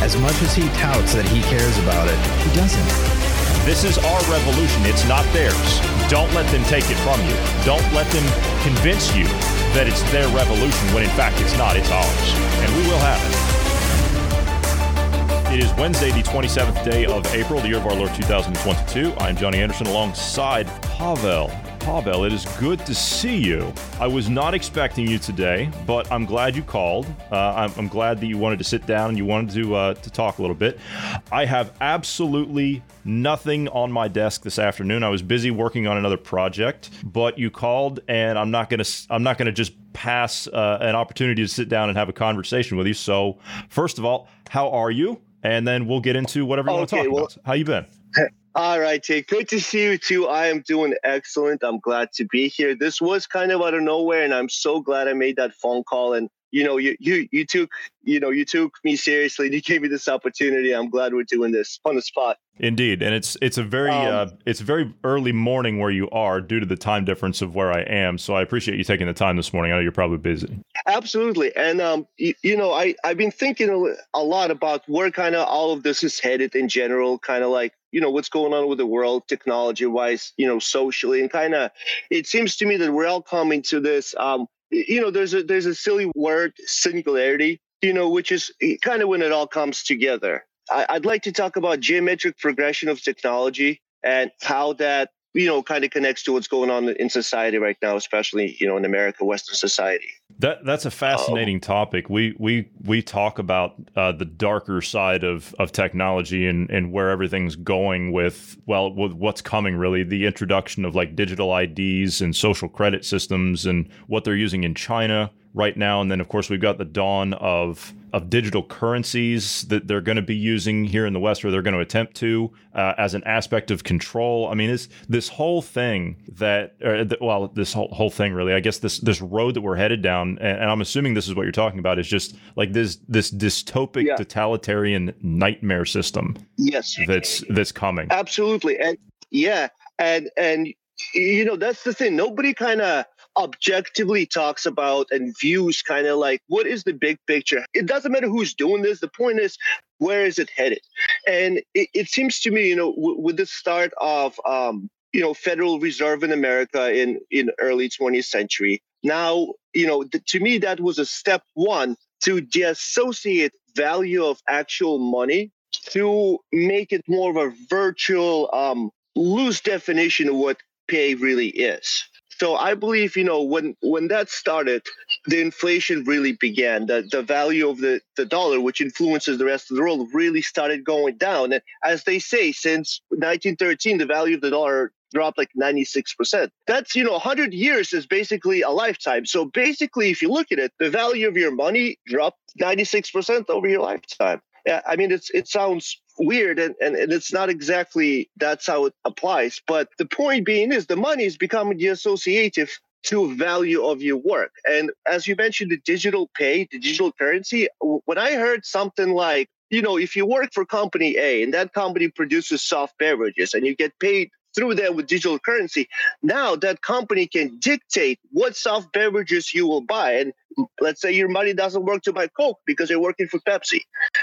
As much as he touts that he cares about it, he doesn't. This is our revolution. It's not theirs. Don't let them take it from you. Don't let them convince you that it's their revolution when in fact it's not. It's ours. And we will have it. It is Wednesday, the 27th day of April, the year of our Lord 2022. I'm Johnny Anderson alongside Pavel. Pavel, it is good to see you. I was not expecting you today, but I'm glad you called. Uh, I'm, I'm, glad that you wanted to sit down and you wanted to uh, to talk a little bit. I have absolutely nothing on my desk this afternoon. I was busy working on another project, but you called, and I'm not gonna I'm not gonna just pass uh, an opportunity to sit down and have a conversation with you. So, first of all, how are you? And then we'll get into whatever you okay, want to talk well, about. How you been? All right, Jay. Good to see you too. I am doing excellent. I'm glad to be here. This was kind of out of nowhere, and I'm so glad I made that phone call. And you know, you you you took you know you took me seriously. And you gave me this opportunity. I'm glad we're doing this on the spot. Indeed, and it's it's a very um, uh, it's a very early morning where you are due to the time difference of where I am. So I appreciate you taking the time this morning. I know you're probably busy. Absolutely, and um, you, you know, I I've been thinking a, lot about where kind of all of this is headed in general. Kind of like you know what's going on with the world technology wise you know socially and kind of it seems to me that we're all coming to this um you know there's a there's a silly word singularity you know which is kind of when it all comes together i'd like to talk about geometric progression of technology and how that you know kind of connects to what's going on in society right now especially you know in america western society that that's a fascinating um, topic. We we we talk about uh, the darker side of, of technology and, and where everything's going with well with what's coming really the introduction of like digital IDs and social credit systems and what they're using in China right now. And then, of course, we've got the dawn of of digital currencies that they're going to be using here in the West, or they're going to attempt to uh, as an aspect of control. I mean, it's this whole thing that, well, this whole, whole thing really. I guess this this road that we're headed down, and, and I'm assuming this is what you're talking about, is just like this this dystopic, yeah. totalitarian nightmare system. Yes, that's that's coming. Absolutely, and yeah, and and you know that's the thing. Nobody kind of objectively talks about and views kind of like what is the big picture. It doesn't matter who's doing this. The point is, where is it headed? And it, it seems to me, you know, w- with the start of, um, you know, Federal Reserve in America in in early 20th century. Now, you know, th- to me, that was a step one to dissociate value of actual money to make it more of a virtual, um, loose definition of what pay really is. So I believe, you know, when when that started, the inflation really began. The the value of the, the dollar, which influences the rest of the world, really started going down. And as they say, since 1913, the value of the dollar dropped like 96%. That's, you know, 100 years is basically a lifetime. So basically, if you look at it, the value of your money dropped 96% over your lifetime. I mean, it's it sounds weird and, and, and it's not exactly that's how it applies. But the point being is the money is becoming the associative to value of your work. And as you mentioned the digital pay the digital currency when i heard something like you know if you work for company a and that company produces soft beverages and you get paid through them with digital currency. Now that company can dictate what soft beverages you will buy. And let's say your money doesn't work to buy Coke because you're working for Pepsi.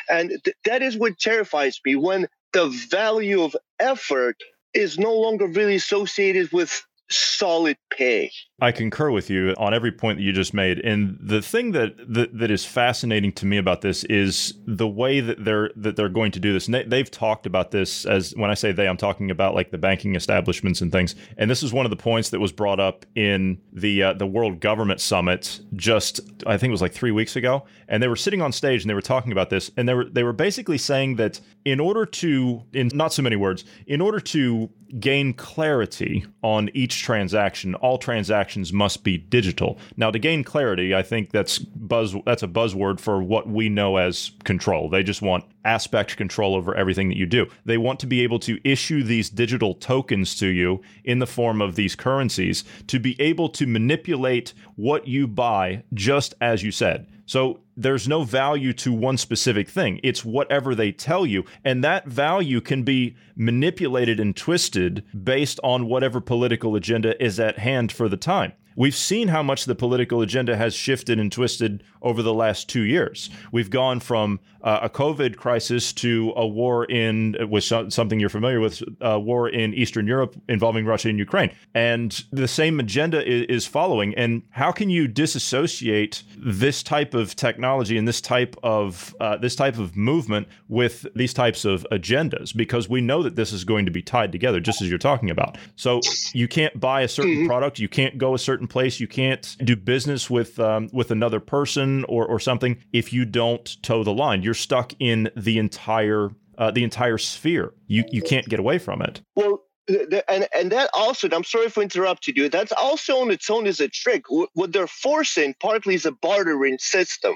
And th- that is what terrifies me when the value of effort is no longer really associated with solid pay. I concur with you on every point that you just made. And the thing that, that that is fascinating to me about this is the way that they're that they're going to do this. And they, have talked about this as when I say they, I'm talking about like the banking establishments and things. And this is one of the points that was brought up in the uh, the World Government Summit just I think it was like three weeks ago. And they were sitting on stage and they were talking about this. And they were they were basically saying that in order to, in not so many words, in order to gain clarity on each transaction, all transactions transactions must be digital. Now, to gain clarity, I think that's buzz that's a buzzword for what we know as control. They just want aspect control over everything that you do. They want to be able to issue these digital tokens to you in the form of these currencies to be able to manipulate what you buy just as you said. So there's no value to one specific thing. It's whatever they tell you. And that value can be manipulated and twisted based on whatever political agenda is at hand for the time. We've seen how much the political agenda has shifted and twisted over the last two years. We've gone from uh, a COVID crisis to a war in, with something you're familiar with, a war in Eastern Europe involving Russia and Ukraine. And the same agenda is, is following. And how can you disassociate this type of technology and this type of uh, this type of movement with these types of agendas? Because we know that this is going to be tied together, just as you're talking about. So you can't buy a certain mm-hmm. product, you can't go a certain place, you can't do business with um, with another person or or something if you don't toe the line. You're stuck in the entire uh, the entire sphere. You you can't get away from it. Well, and and that also i'm sorry for interrupting you that's also on its own is a trick what they're forcing partly is a bartering system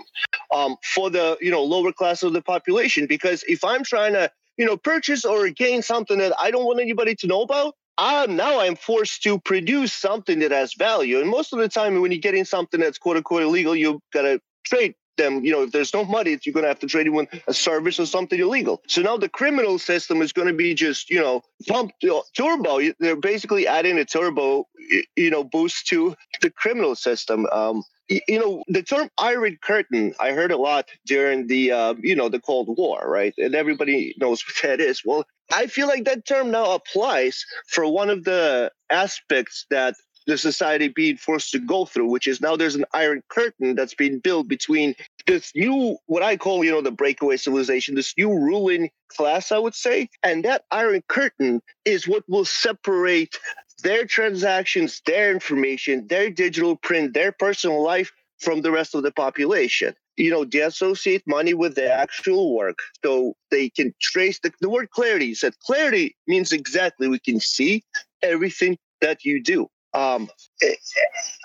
um, for the you know lower class of the population because if i'm trying to you know purchase or gain something that i don't want anybody to know about I, now I'm forced to produce something that has value. And most of the time, when you're getting something that's quote unquote illegal, you've got to trade them, you know, if there's no money, you're going to have to trade it with a service or something illegal. So now the criminal system is going to be just, you know, pump turbo. They're basically adding a turbo, you know, boost to the criminal system. Um, you know the term iron curtain i heard a lot during the uh, you know the cold war right and everybody knows what that is well i feel like that term now applies for one of the aspects that the society being forced to go through, which is now there's an iron curtain that's being built between this new, what I call, you know, the breakaway civilization, this new ruling class, I would say. And that iron curtain is what will separate their transactions, their information, their digital print, their personal life from the rest of the population. You know, they associate money with the actual work. So they can trace the, the word clarity said clarity means exactly we can see everything that you do um, eh,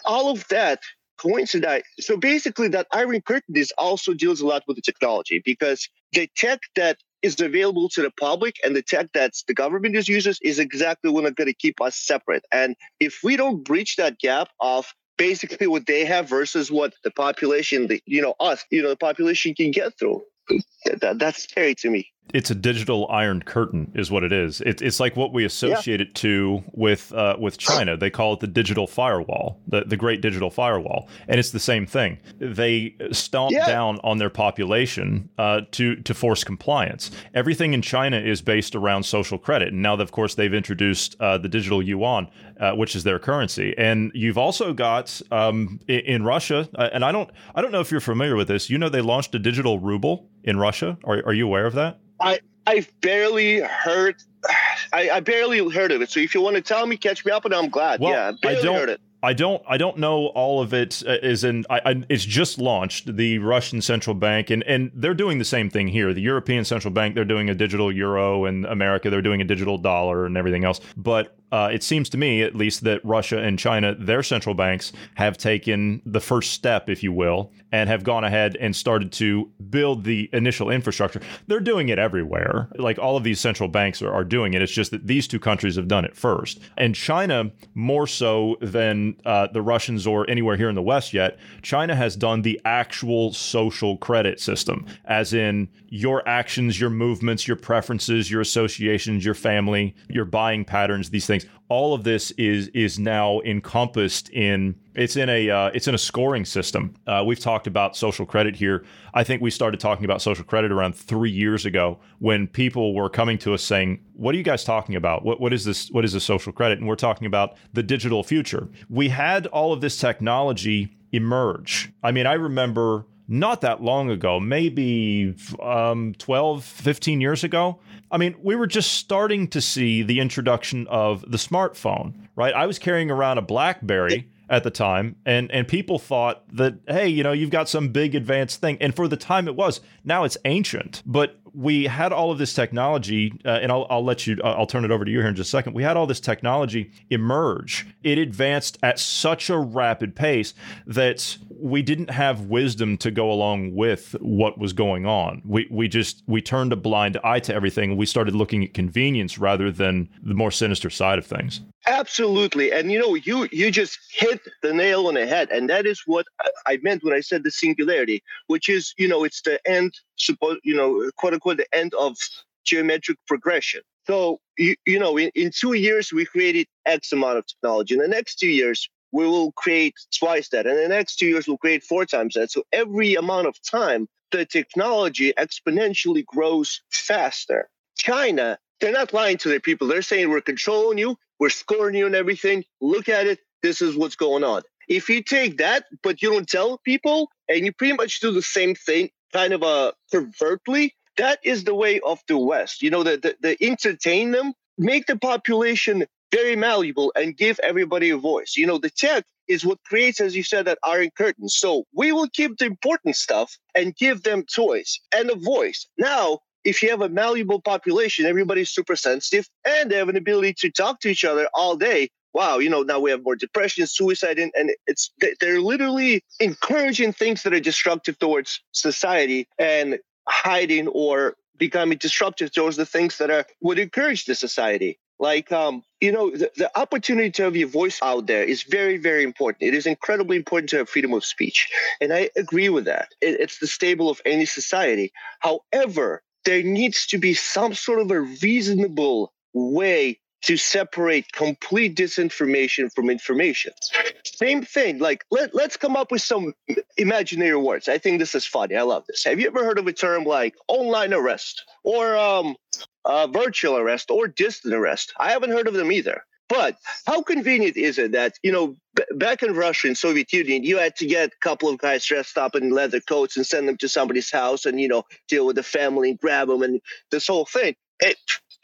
all of that coincide. So basically, that Iron Curtain is also deals a lot with the technology because the tech that is available to the public and the tech that the government is uses is exactly what going to keep us separate. And if we don't breach that gap of basically what they have versus what the population, the, you know, us, you know, the population can get through, that, that's scary to me it's a digital iron curtain is what it is. It, it's like what we associate yeah. it to with uh, with china. They call it the digital firewall the, the great digital firewall. And it's the same thing. They stomp yeah. down on their population uh, to to force compliance. Everything in china is based around social credit. And now of course they've introduced uh, the digital yuan uh, which is their currency. And you've also got um, in, in russia uh, and i don't i don't know if you're familiar with this. You know they launched a digital ruble in russia. Are, are you aware of that I I've barely heard. I, I, barely heard of it. So if you want to tell me, catch me up, and I'm glad. Well, yeah, I barely I don't, heard it. I don't I don't know all of it uh, is in I, I, it's just launched the Russian central bank and and they're doing the same thing here the European central bank they're doing a digital euro and America they're doing a digital dollar and everything else but uh, it seems to me, at least, that Russia and China, their central banks, have taken the first step, if you will, and have gone ahead and started to build the initial infrastructure. They're doing it everywhere. Like all of these central banks are, are doing it. It's just that these two countries have done it first. And China, more so than uh, the Russians or anywhere here in the West yet, China has done the actual social credit system, as in your actions, your movements, your preferences, your associations, your family, your buying patterns, these things things. All of this is is now encompassed in it's in a uh, it's in a scoring system. Uh, we've talked about social credit here. I think we started talking about social credit around three years ago when people were coming to us saying, "What are you guys talking about? What what is this? What is this social credit?" And we're talking about the digital future. We had all of this technology emerge. I mean, I remember not that long ago, maybe um, 12, 15 years ago, I mean, we were just starting to see the introduction of the smartphone, right? I was carrying around a Blackberry at the time and and people thought that hey, you know, you've got some big advanced thing and for the time it was. Now it's ancient, but we had all of this technology, uh, and I'll, I'll let you, I'll turn it over to you here in just a second. We had all this technology emerge. It advanced at such a rapid pace that we didn't have wisdom to go along with what was going on. We we just we turned a blind eye to everything. We started looking at convenience rather than the more sinister side of things. Absolutely, and you know, you you just hit the nail on the head, and that is what I meant when I said the singularity, which is you know it's the end, suppose you know, quote unquote, the end of geometric progression. So you, you know, in, in two years we created X amount of technology. In the next two years, we will create twice that. And the next two years, we'll create four times that. So every amount of time, the technology exponentially grows faster. China, they're not lying to their people. They're saying we're controlling you, we're scoring you and everything. Look at it. This is what's going on. If you take that, but you don't tell people, and you pretty much do the same thing, kind of uh, a covertly, that is the way of the West. You know, the, the, the entertain them, make the population very malleable and give everybody a voice. You know, the tech is what creates, as you said, that iron curtain. So we will keep the important stuff and give them toys and a voice. Now, if you have a malleable population, everybody's super sensitive and they have an ability to talk to each other all day. Wow, you know, now we have more depression, suicide, and, and it's they're literally encouraging things that are destructive towards society and hiding or becoming disruptive towards the things that are would encourage the society. Like, um, you know, the, the opportunity to have your voice out there is very, very important. It is incredibly important to have freedom of speech. And I agree with that. It, it's the stable of any society. However, there needs to be some sort of a reasonable way to separate complete disinformation from information. Same thing, like let, let's come up with some imaginary words. I think this is funny. I love this. Have you ever heard of a term like online arrest or um, uh, virtual arrest or distant arrest? I haven't heard of them either. But how convenient is it that, you know, b- back in Russia and Soviet Union, you had to get a couple of guys dressed up in leather coats and send them to somebody's house and, you know, deal with the family and grab them and this whole thing. It,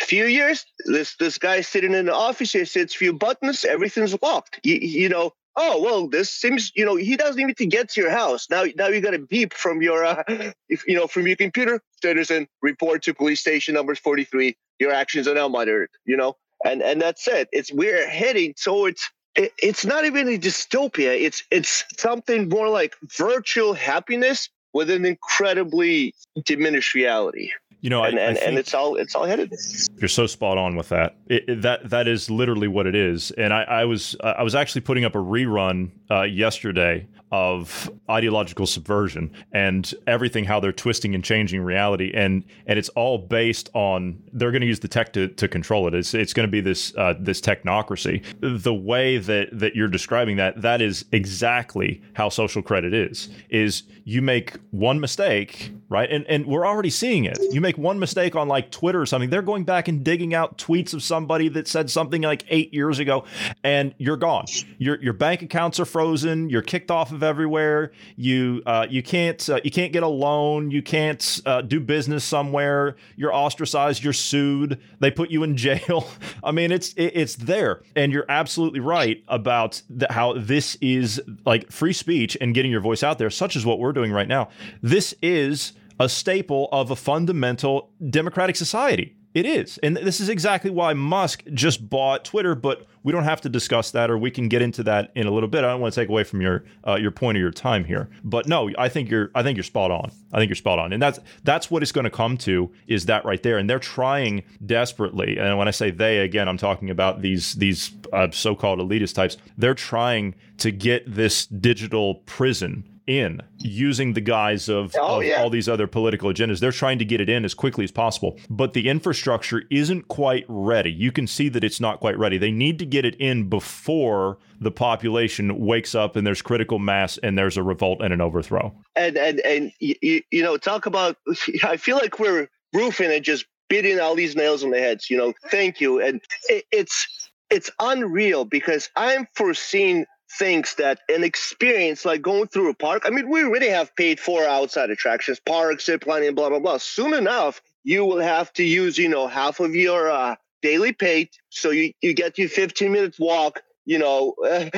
few years, this this guy sitting in the office here sits few buttons, everything's locked. You, you know, oh well, this seems you know he doesn't even to get to your house. Now now you got a beep from your uh, if you know from your computer. Citizen report to police station numbers forty three. Your actions are now monitored. You know, and and that's it. It's we're heading towards. It, it's not even a dystopia. It's it's something more like virtual happiness with an incredibly diminished reality. You know, and, I, and, I and it's all it's all headed. You're so spot on with that. It, it, that that is literally what it is. And I, I was I was actually putting up a rerun uh, yesterday of ideological subversion and everything how they're twisting and changing reality and and it's all based on they're going to use the tech to, to control it it's it's going to be this uh, this technocracy the way that that you're describing that that is exactly how social credit is is you make one mistake right and and we're already seeing it you make one mistake on like Twitter or something they're going back and digging out tweets of somebody that said something like 8 years ago and you're gone your your bank accounts are frozen you're kicked off of everywhere. You uh, you can't uh, you can't get a loan. You can't uh, do business somewhere. You're ostracized. You're sued. They put you in jail. I mean, it's it, it's there, and you're absolutely right about the, how this is like free speech and getting your voice out there, such as what we're doing right now. This is a staple of a fundamental democratic society. It is. And this is exactly why Musk just bought Twitter, but we don't have to discuss that or we can get into that in a little bit. I don't want to take away from your uh, your point of your time here. But no, I think you're I think you're spot on. I think you're spot on. And that's that's what it's going to come to is that right there. And they're trying desperately. And when I say they again, I'm talking about these these uh, so-called elitist types. They're trying to get this digital prison in using the guise of, Oh, of yeah. all these other political agendas. They're trying to get it in as quickly as possible, but the infrastructure isn't quite ready. You can see that it's not quite ready. They need to get it in before the population wakes up and there's critical mass and there's a revolt and an overthrow. and and and you, you know talk about i feel like we're roofing and just beating all these nails on the heads you know thank you and it, it's it's unreal because i'm foreseeing things that an experience like going through a park i mean we already have paid for outside attractions parks zip lining blah blah blah soon enough you will have to use you know half of your uh, daily pay so you, you get your 15 minute walk you know,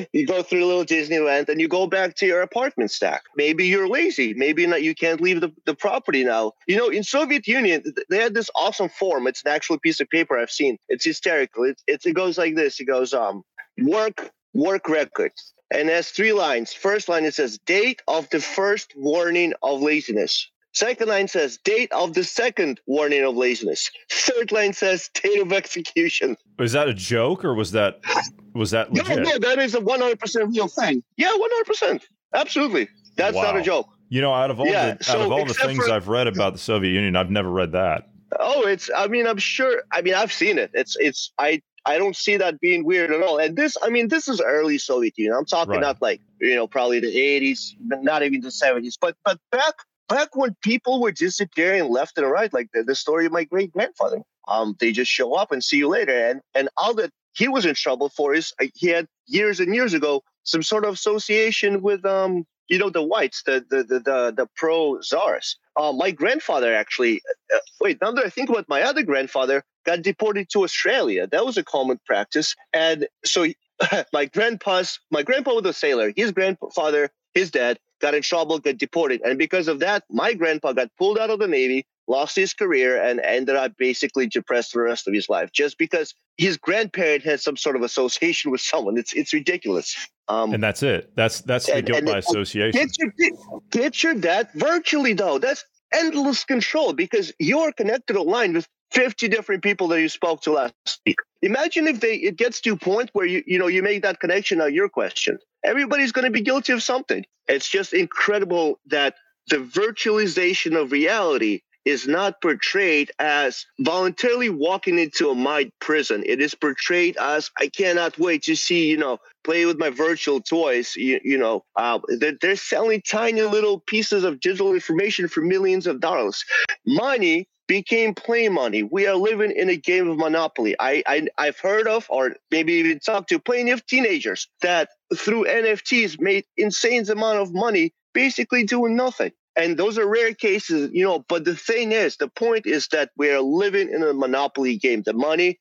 you go through a little Disneyland and you go back to your apartment stack. Maybe you're lazy. Maybe not, you can't leave the, the property now. You know, in Soviet Union, they had this awesome form. It's an actual piece of paper I've seen. It's hysterical. It, it, it goes like this. It goes, um, work, work record. And has three lines. First line, it says date of the first warning of laziness. Second line says date of the second warning of laziness. Third line says date of execution. Is that a joke or was that was that No, legit? no, that is a 100% real thing. Yeah, 100%. Absolutely. That's not a joke. You know, out of all Yeah, the out so of all the things for- I've read about the Soviet Union, I've never read that. Oh, it's. I mean, I'm sure. I mean, I've seen it. It's. It's. I. I don't see that being weird at all. And this. I mean, this is early Soviet Union. I'm talking Right. not like you know probably the 80s, but not even the 70s. But but back back when people were disappearing left and right, like the, the story of my great grandfather. Um, they just show up and see you later. And and all that he was in trouble for is uh, he had years and years ago some sort of association with um you know the whites, the the the the, the pro czars. Uh, my grandfather actually. Uh, wait, now that I think about my other grandfather, got deported to Australia. That was a common practice, and so my grandpa's my grandpa was a sailor. His grandfather, his dad, got in trouble, got deported, and because of that, my grandpa got pulled out of the navy, lost his career, and ended up basically depressed for the rest of his life, just because his grandparent had some sort of association with someone. It's it's ridiculous. Um, And that's it. That's that's the guilt and by association. Picture, picture that virtually, though. That's endless control because you're connected online with 50 different people that you spoke to last week. Imagine if they it gets to a point where you you know you make that connection now you're questioned. Everybody's going to be guilty of something. It's just incredible that the virtualization of reality is not portrayed as voluntarily walking into a mind prison. It is portrayed as I cannot wait to see, you know, play with my virtual toys. You, you know, uh, they're, they're selling tiny little pieces of digital information for millions of dollars. Money became play money. We are living in a game of monopoly. I, I I've heard of, or maybe even talked to plenty of teenagers that through NFTs made insane amount of money, basically doing nothing. And those are rare cases, you know. But the thing is, the point is that we are living in a monopoly game. The money,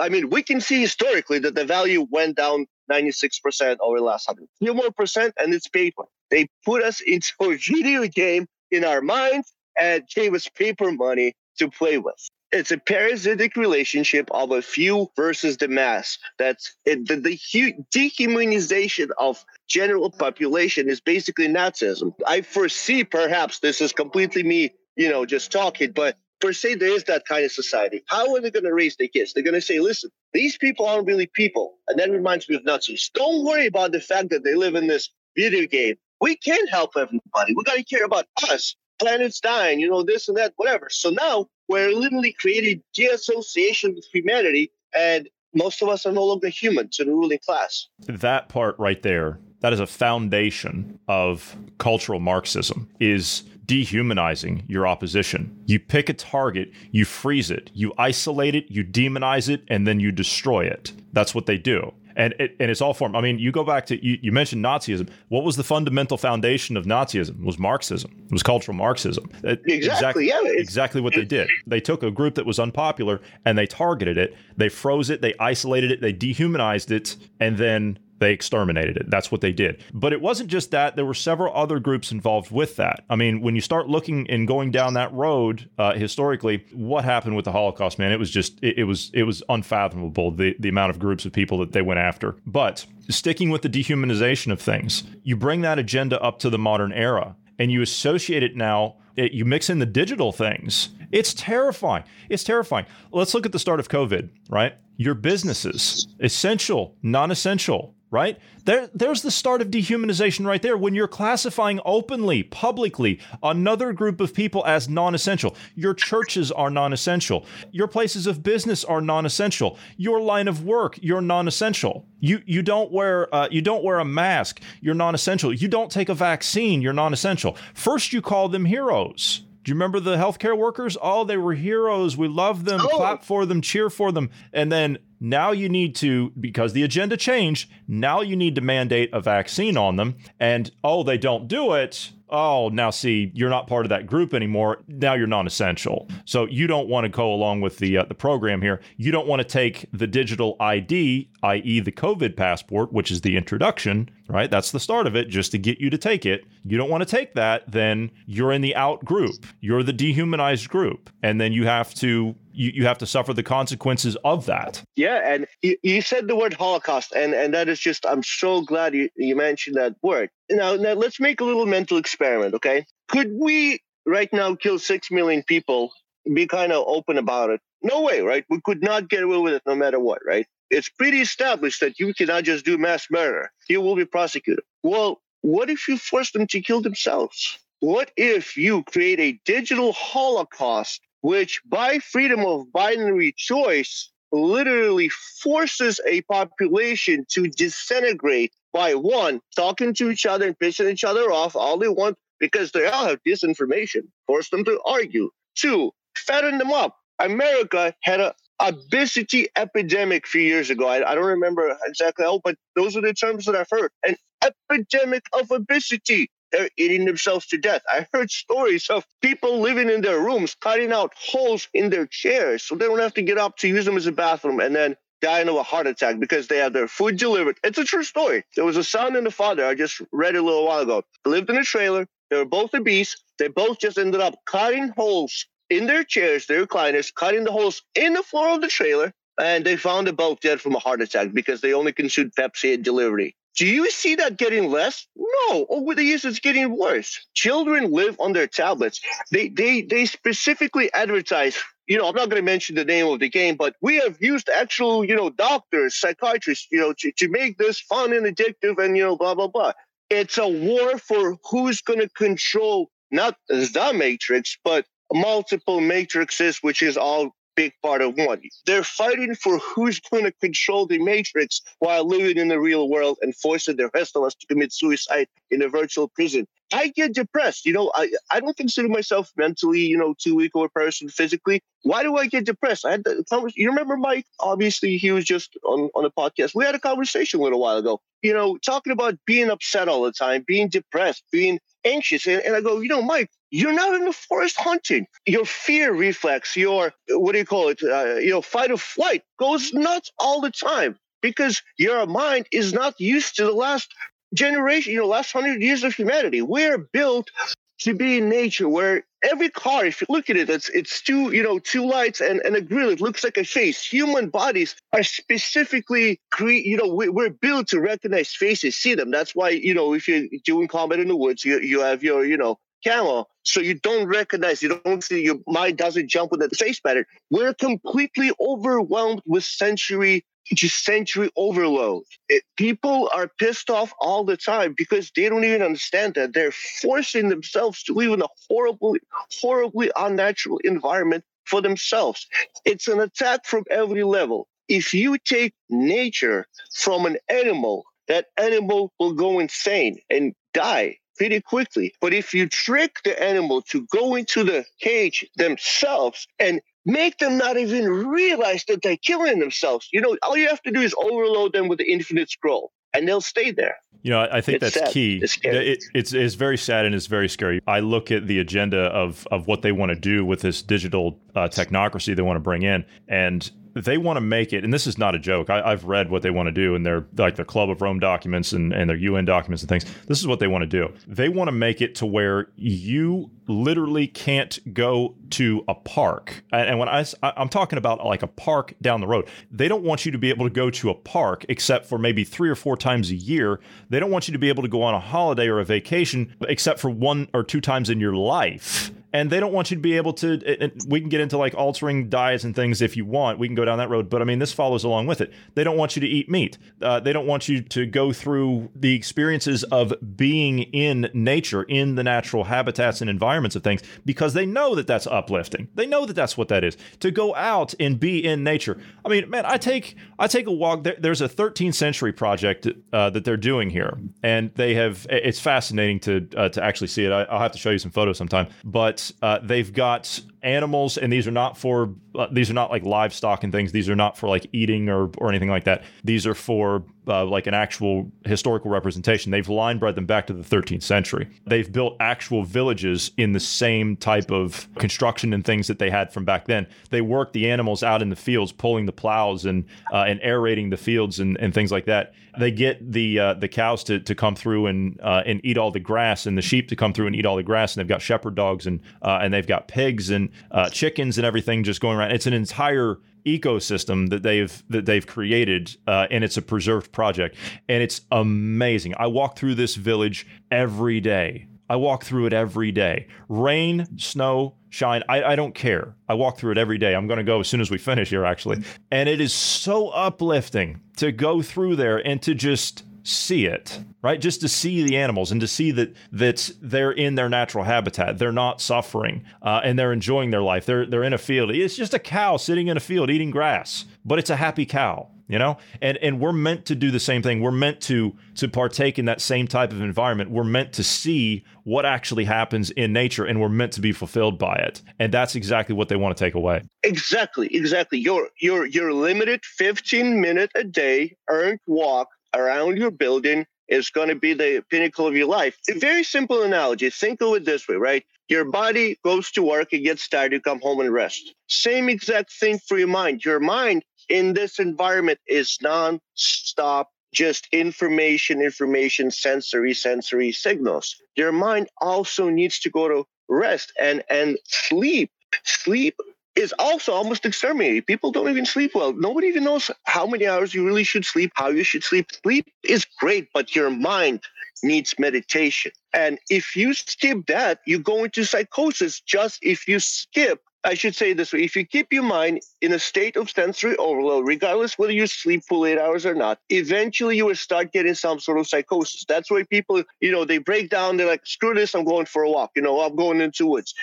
I mean, we can see historically that the value went down 96% over the last 100. Few more percent, and it's paper. They put us into a video game in our minds and gave us paper money to play with. It's a parasitic relationship of a few versus the mass. That's it, the, the hu- dehumanization of general population is basically Nazism. I foresee perhaps this is completely me, you know, just talking, but per se there is that kind of society. How are they going to raise their kids? They're going to say, listen, these people aren't really people. And that reminds me of Nazis. Don't worry about the fact that they live in this video game. We can't help everybody. We got to care about us. Planets dying, you know, this and that, whatever. So now we're literally creating de-association with humanity, and most of us are no longer human to the ruling class. that part right there that is a foundation of cultural marxism is dehumanizing your opposition you pick a target you freeze it you isolate it you demonize it and then you destroy it that's what they do and it, and it's all form. I mean, you go back to you, you mentioned Nazism. What was the fundamental foundation of Nazism? It was Marxism. It was cultural Marxism. It- Exactly, yeah, exactly what they did. They took a group that was unpopular and they targeted it. They froze it. They isolated it. They dehumanized it, and then they exterminated it. That's what they did. But it wasn't just that. There were several other groups involved with that. I mean, when you start looking and going down that road uh, historically, what happened with the Holocaust, man? It was just it, it was it was unfathomable the the amount of groups of people that they went after. But sticking with the dehumanization of things, you bring that agenda up to the modern era, and you associate it now. It, you mix in the digital things. It's terrifying. It's terrifying. Let's look at the start of COVID, right? Your businesses, essential, non essential, right? There, there's the start of dehumanization right there when you're classifying openly, publicly, another group of people as non essential. Your churches are non essential. Your places of business are non essential. Your line of work, you're non essential. You, you don't wear uh, you don't wear a mask, you're non essential. You don't take a vaccine, you're non essential. First, you call them heroes. Do you remember the healthcare workers? Oh, they were heroes. We love them, Oh. clap for them, cheer for them. And then now you need to, because the agenda changed, now you need to mandate a vaccine on them. And oh, they don't do it oh, now see, you're not part of that group anymore. Now you're non-essential. So you don't want to go along with the uh, the program here. You don't want to take the digital ID, i.e., the COVID passport, which is the introduction, right? That's the start of it, just to get you to take it. You don't want to take that, then you're in the out group. You're the dehumanized group, and then you have to you, you have to suffer the consequences of that. Yeah, and you, you said the word Holocaust, and and that is just I'm so glad you, you mentioned that word. Now, now let's make a little mental experiment, okay? Could we right now kill six million people? Be kind of open about it. No way, right? We could not get away with it no matter what, right? It's pretty established that you cannot just do mass murder. You will be prosecuted. Well, what if you force them to kill themselves? What if you create a digital holocaust which by freedom of binary choice literally forces a population to disintegrate by one, talking to each other and pissing each other off all they want because they all have disinformation, force them to argue. Two, fatten them up. America had a obesity epidemic a few years ago. I, I don't remember exactly how, but those are the terms that I've heard. An epidemic of obesity they're eating themselves to death. I heard stories of people living in their rooms, cutting out holes in their chairs so they don't have to get up to use them as a bathroom and then dying of a heart attack because they have their food delivered. It's a true story. There was a son and a father. I just read a little while ago. They lived in a trailer. They were both obese. They both just ended up cutting holes in their chairs, their recliners, cutting the holes in the floor of the trailer. And they found both dead from a heart attack because they only consumed Pepsi at delivery. Do you see that getting less? No. Over the years, it's getting worse. Children live on their tablets. They they they specifically advertise. You know, I'm not going to mention the name of the game, but we have used actual, you know, doctors, psychiatrists, you know, to, to make this fun and addictive and, you know, blah, blah, blah. It's a war for who's going to control not the matrix, but multiple matrices, which is all big part of one. They're fighting for who's going to control the matrix while living in the real world and forcing the rest of us to commit suicide in a virtual prison. I get depressed. You know, I, I don't consider myself mentally, you know, too weak of a person physically. Why do I get depressed? I had the conversation. You remember Mike? Obviously, he was just on, on a podcast. We had a conversation a little while ago, you know, talking about being upset all the time, being depressed, being anxious. And, and I go, you know, Mike, you're not in the forest hunting. Your fear reflex, your, what do you call it? Uh, you know, fight or flight goes nuts all the time because your mind is not used to the last generation, you know, last hundred years of humanity. We're built to be in nature where every car, if you look at it, it's it's two, you know, two lights and, and a grill. It looks like a face. Human bodies are specifically create, you know, we, we're built to recognize faces, see them. That's why, you know, if you're doing combat in the woods, you you have your, you know, camera, so you don't recognize, you don't see, your mind doesn't jump with the face pattern. We're completely overwhelmed with sensory just sensory overload. It, people are pissed off all the time because they don't even understand that they're forcing themselves to live in a horribly, horribly unnatural environment for themselves. It's an attack from every level. If you take nature from an animal, that animal will go insane and die pretty quickly. But if you trick the animal to go into the cage themselves and make them not even realize that they're killing themselves. You know, all you have to do is overload them with the infinite scroll and they'll stay there. You know, I think It's that's sad. key. It's. It- it's it's very sad and it's very scary. I look at the agenda of of what they want to do with this digital uh, technocracy they want to bring in, and they want to make it. And this is not a joke. I, I've read what they want to do in their like their Club of Rome documents and, and their UN documents and things. This is what they want to do. They want to make it to where you literally can't go to a park. And and when I'm talking about like a park down the road, they don't want you to be able to go to a park except for maybe three or four times a year. They don't want you to be able to go on a holiday or a vacation except for one or two times in your life. And they don't want you to be able to. we can get into like altering diets and things if you want. We can go down that road. But I mean, this follows along with it. They don't want you to eat meat. Uh, they don't want you to go through the experiences of being in nature, in the natural habitats and environments of things, because they know that that's uplifting. They know that that's what that is. To go out and be in nature. I mean, man, I take I take a walk. There, there's a 13th century project uh, that they're doing here, and they have. It's fascinating to uh, to actually see it. I, I'll have to show you some photos sometime. But uh, they've got animals, and these are not for uh, these are not like livestock and things. These are not for like eating or or anything like that. These are for uh, like an actual historical representation. They've line bred them back to the 13th century. They've built actual villages in the same type of construction and things that they had from back then. They work the animals out in the fields, pulling the plows and uh, and aerating the fields and, and things like that. They get the uh, the cows to, to come through and uh, and eat all the grass, and the sheep to come through and eat all the grass. And they've got shepherd dogs and uh, and they've got pigs and uh, chickens and everything just going around. It's an entire ecosystem that they've that they've created, uh, and it's a preserved project, and it's amazing. I walk through this village every day. I walk through it every day. Rain, snow, shine. I, I don't care. I walk through it every day. I'm going to go as soon as we finish here, actually. And it is so uplifting to go through there and to just see it, right? Just to see the animals and to see that that they're in their natural habitat. They're not suffering uh, and they're enjoying their life. They're they're in a field. It's just a cow sitting in a field eating grass, but it's a happy cow you know and and we're meant to do the same thing we're meant to to partake in that same type of environment we're meant to see what actually happens in nature and we're meant to be fulfilled by it and that's exactly what they want to take away exactly exactly your your your limited 15 minute a day earned walk around your building is going to be the pinnacle of your life. A very simple analogy. Think of it this way, right? Your body goes to work, it gets tired, you come home and rest. Same exact thing for your mind. Your mind in this environment is non-stop just information, information, sensory, sensory signals. Your mind also needs to go to rest and and sleep. Sleep is also almost exterminated. People don't even sleep well. Nobody even knows how many hours you really should sleep, how you should sleep. Sleep is great, but your mind needs meditation. And if you skip that, you go into psychosis just if you skip. I should say this way if you keep your mind in a state of sensory overload, regardless whether you sleep full eight hours or not, eventually you will start getting some sort of psychosis. That's why people, you know, they break down, they're like, screw this, I'm going for a walk, you know, I'm going into woods.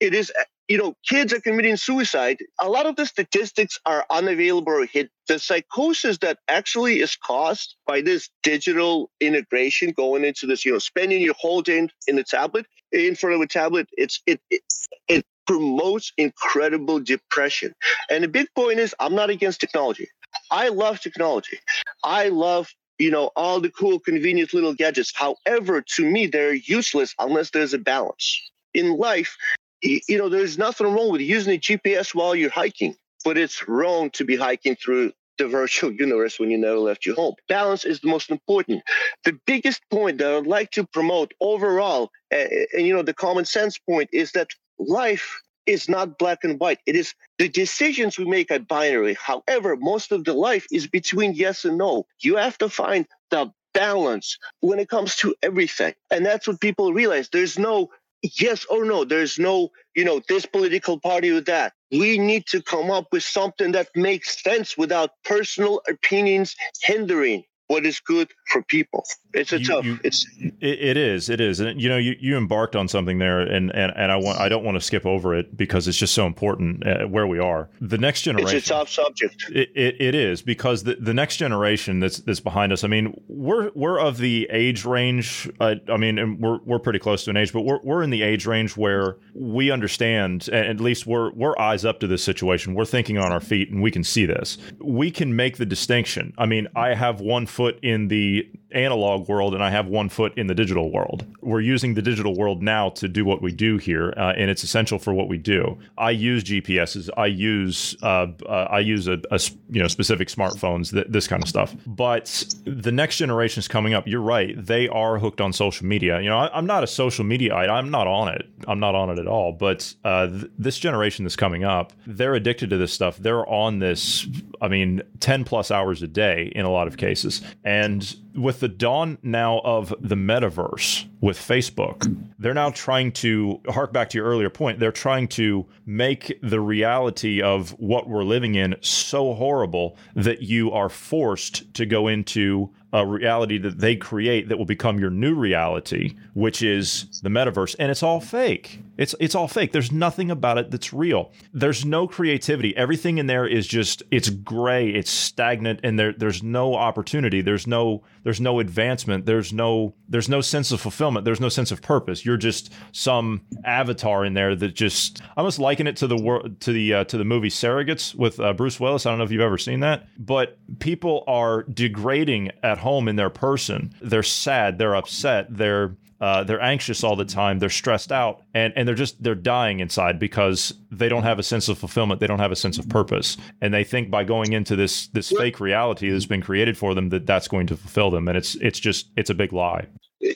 It is you know, kids are committing suicide. A lot of the statistics are unavailable or hid. The psychosis that actually is caused by this digital integration going into this, you know, spending your whole day in, in the tablet, in front of a tablet, it's it, it it promotes incredible depression. And the big point is, I'm not against technology. I love technology. I love you know all the cool, convenient little gadgets. However, to me, they're useless unless there's a balance in life you know, there's nothing wrong with using a GPS while you're hiking, but it's wrong to be hiking through the virtual universe when you never left your home. Balance is the most important. The biggest point that I'd like to promote overall, and, and you know, the common sense point is that life is not black and white. It is the decisions we make are binary. However, most of the life is between yes and no. You have to find the balance when it comes to everything. And that's what people realize. There's no yes or no. There's no, you know, this political party or that. We need to come up with something that makes sense without personal opinions hindering what is good for people. It's a you, tough. You, it's it, it is. It is. And you know, you, you embarked on something there, and, and and I want I don't want to skip over it because it's just so important uh, where we are. The next generation. It's a tough subject. It, it, it is because the, the next generation that's that's behind us. I mean, we're we're of the age range. Uh, I mean, and we're we're pretty close to an age, but we're we're in the age range where we understand, at least we're we're eyes up to this situation. We're thinking on our feet, and we can see this. We can make the distinction. I mean, I have one foot in the analog world and I have one foot in the digital world. We're using the digital world now to do what we do here, uh, and it's essential for what we do. I use GPSs. I use uh, uh, I use a, a, you know specific smartphones, th- this kind of stuff. But the next generation is coming up. You're right; they are hooked on social media. You know, I, am not a social media. I'm not on it. I'm not on it at all. But uh, th- this generation that's coming up, they're addicted to this stuff. They're on this. I mean, ten plus hours a day in a lot of cases, and with the dawn now of the metaverse with Facebook, they're now trying to hark back to your earlier point. They're trying to make the reality of what we're living in so horrible that you are forced to go into a reality that they create that will become your new reality, which is the metaverse. And it's all fake. It's it's all fake. There's nothing about it that's real. There's no creativity. Everything in there is just it's gray, it's stagnant, and there there's no opportunity. There's no there's no advancement. There's no there's no sense of fulfillment. There's no sense of purpose. You're just some avatar in there that just. I almost liken it to the world to the uh, to the movie Surrogates with uh, Bruce Willis. I don't know if you've ever seen that, but people are degrading at home in their person. They're sad. They're upset. They're uh, they're anxious all the time. They're stressed out, and and they're just they're dying inside because they don't have a sense of fulfillment. They don't have a sense of purpose, and they think by going into this this fake reality that's been created for them that that's going to fulfill them, and it's it's just it's a big lie.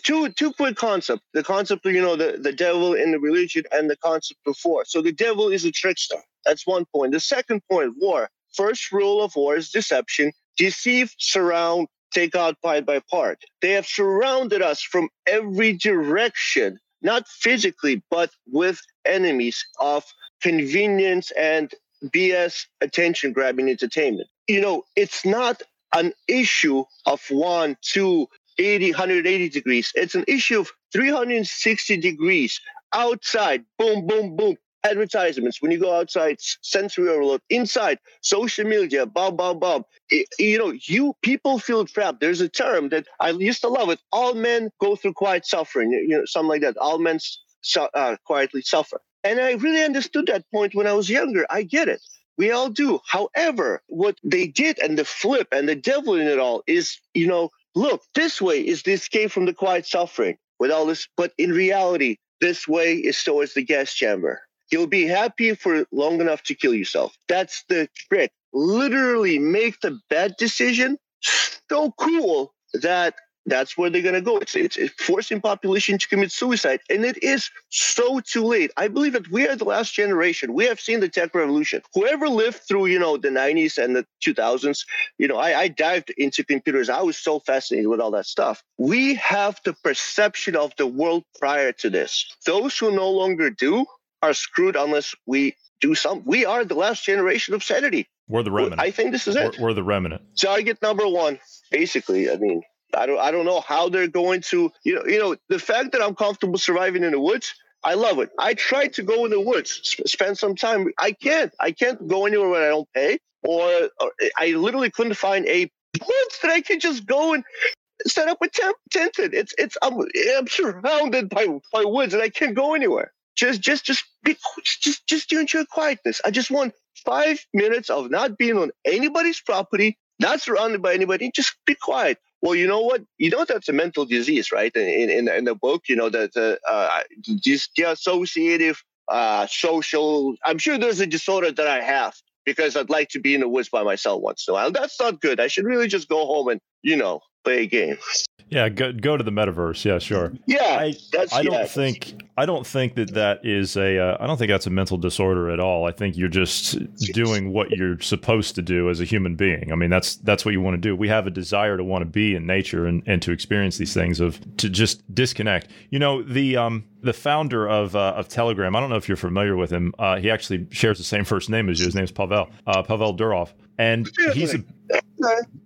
Two two quick concepts: the concept of you know the the devil in the religion, and the concept before. So the devil is a trickster. That's one point. The second point: war. First rule of war is deception. Deceive, surround, take out part by part. They have surrounded us from every direction, not physically, but with enemies of convenience and BS attention grabbing entertainment. You know, it's not an issue of one, two, 80, 180 degrees. It's an issue of 360 degrees outside. Boom, boom, boom advertisements when you go outside sensory overload inside social media bob bob bob it, you know you people feel trapped. There's a term that i used to love it all men go through quiet suffering you know something like that all men su- uh, quietly suffer. And i really understood that point when i was younger i get it. We all do. However what they did and the flip and the devil in it all is you know look this way is the escape from the quiet suffering with all this but in reality this way is towards the gas chamber You'll be happy for long enough to kill yourself. That's the trick. Literally make the bad decision so cool that that's where they're going to go. It's, it's, it's, forcing population to commit suicide. And it is so too late. I believe that we are the last generation. We have seen the tech revolution. Whoever lived through, you know, the 90s and the 2000s, you know, I, I dived into computers. I was so fascinated with all that stuff. We have the perception of the world prior to this. Those who no longer do are screwed unless we do some. We are the last generation of sanity. We're the remnant. I think this is it. We're, we're the remnant. Target number one, basically. I mean, I don't, I don't know how they're going to, you know, you know, the fact that I'm comfortable surviving in the woods. I love it. I tried to go in the woods, sp- spend some time. I can't. I can't go anywhere where I don't pay, or, or I literally couldn't find a woods that I could just go and set up a tent. Tented. It's it's I'm, I'm surrounded by by woods and I can't go anywhere just just just be just just do enjoy quietness. I just want five minutes of not being on anybody's property, not surrounded by anybody. Just be quiet. Well, you know what? You know that's a mental disease, right? In in, in the book, you know that uh, uh, just dissociative uh, social. I'm sure there's a disorder that I have because I'd like to be in the woods by myself once in a while. That's not good. I should really just go home and you know play a game. Yeah, go, go to the metaverse. Yeah, sure. Yeah, I, I don't yeah. think I don't think that that is a uh, I don't think that's a mental disorder at all. I think you're just doing what you're supposed to do as a human being. I mean, that's that's what you want to do. We have a desire to want to be in nature and, and to experience these things of to just disconnect. You know, the um the founder of uh, of Telegram. I don't know if you're familiar with him. Uh, he actually shares the same first name as you. His name's Pavel uh, Pavel Durov and he's a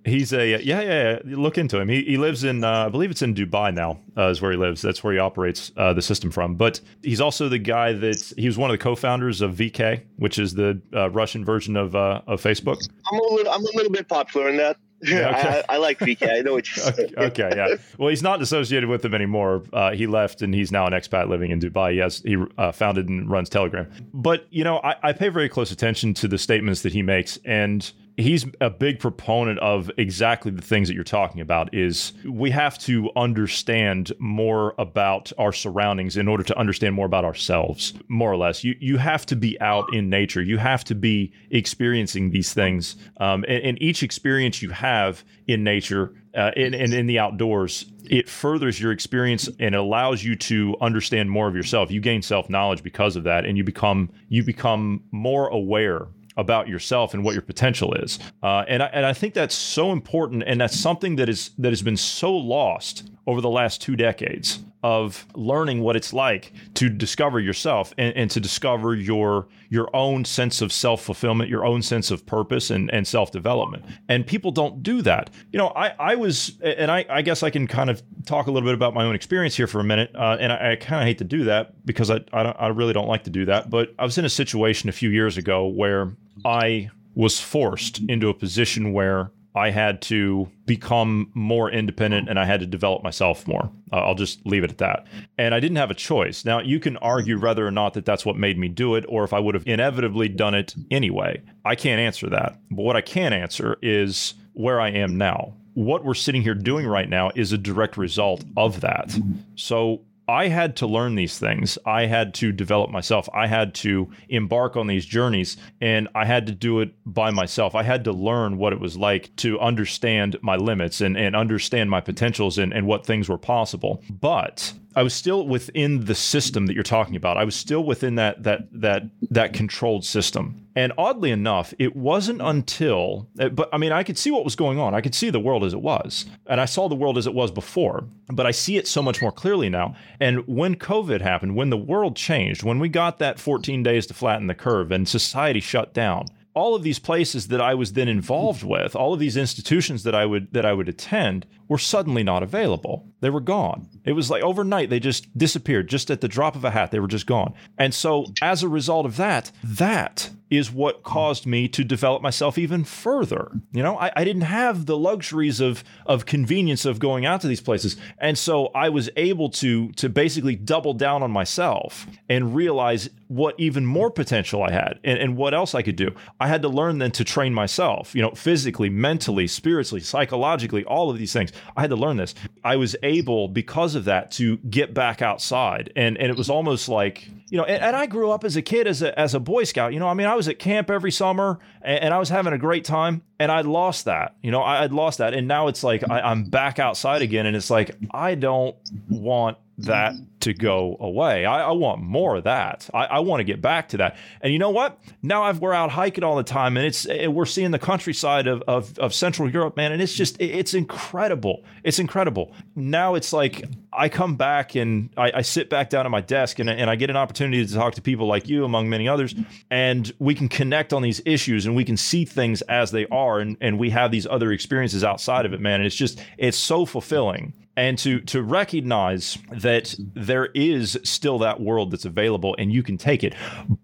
he's a yeah yeah, yeah. look into him. He, he lives in uh, I believe it's in Dubai now uh, is where he lives. That's where he operates uh, the system from. But he's also the guy that he was one of the co-founders of VK, which is the uh, Russian version of uh, of Facebook. I'm a little I'm a little bit popular in that. Yeah, okay. I, I, like VK. I know what you're saying. okay, yeah. Well, he's not associated with them anymore. Uh, he left, and he's now an expat living in Dubai. He has he uh, founded and runs Telegram. But you know, I, I pay very close attention to the statements that he makes, and he's a big proponent of exactly the things that you're talking about is we have to understand more about our surroundings in order to understand more about ourselves more or less. You you have to be out in nature. You have to be experiencing these things. Um, and, and, each experience you have in nature uh, and, and in the outdoors it furthers your experience and allows you to understand more of yourself. You gain self-knowledge because of that and you become you become more aware about yourself and what your potential is. Uh, and I, and I think that's so important, and that's something that is that has been so lost over the last two decades of learning what it's like to discover yourself and, and to discover your your own sense of self-fulfillment your own sense of purpose and, and self-development. And people don't do that. You know i, I was and I, I guess i can kind of talk a little bit about my own experience here for a minute uh, and i, I kind of hate to do that because I, I, I really don't like to do that but i was in a situation a few years ago where i was forced into a position where I had to become more independent and I had to develop myself more. Uh, I'll just leave it at that. And I didn't have a choice. Now, you can argue whether or not that that's what made me do it or if I would have inevitably done it anyway. I can't answer that. But what I can answer is where I am now. What we're sitting here doing right now is a direct result of that. So I had to learn these things. I had to develop myself. I had to embark on these journeys and I had to do it by myself. I had to learn what it was like to understand my limits and, and understand my potentials and, and what things were possible. But I was still within the system that you're talking about. I was still within that that that that controlled system. And oddly enough, it wasn't until eh, but I mean, I could see what was going on. I could see the world as it was. And I saw the world as it was before, but I see it so much more clearly now. And when COVID happened, when the world changed, when we got that 14 days to flatten the curve and society shut down, all of these places that I was then involved with, all of these institutions that I would that I would attend were suddenly not available. They were gone. It was like overnight they just disappeared just at the drop of a hat. They were just gone. And so as a result of that, that is what caused me to develop myself even further. You know, I, I, didn't have the luxuries of of convenience of going out to these places, and so I was able to to basically double down on myself and realize what even more potential I had and, and what else I could do. I had to learn then to train myself. You know, physically, mentally, spiritually, psychologically, all of these things. I had to learn this. I was able because of that to get back outside, and and it was almost like you know, and, and, I grew up as a kid as a as a Boy Scout. You know, I mean, I was at camp every summer and, and I was having a great time, and I'd lost that. You know, I, would lost that, and now it's like I, I'm back outside again, and it's like I don't want that mm-hmm. to go away. I, I want more of that. I, I want to get back to that. And you know what? Now I've, we're out hiking all the time, and it's we're seeing the countryside of, of, of Central Europe, man, and it's just it's incredible. It's incredible. Now it's like I come back and I, I sit back down at my desk, and, and I get an opportunity to talk to people like you, among many others, and we can connect on these issues, and we can see things as they are, and and we have these other experiences outside of it, man. And it's just it's so fulfilling and to to recognize that there is still that world that's available and you can take it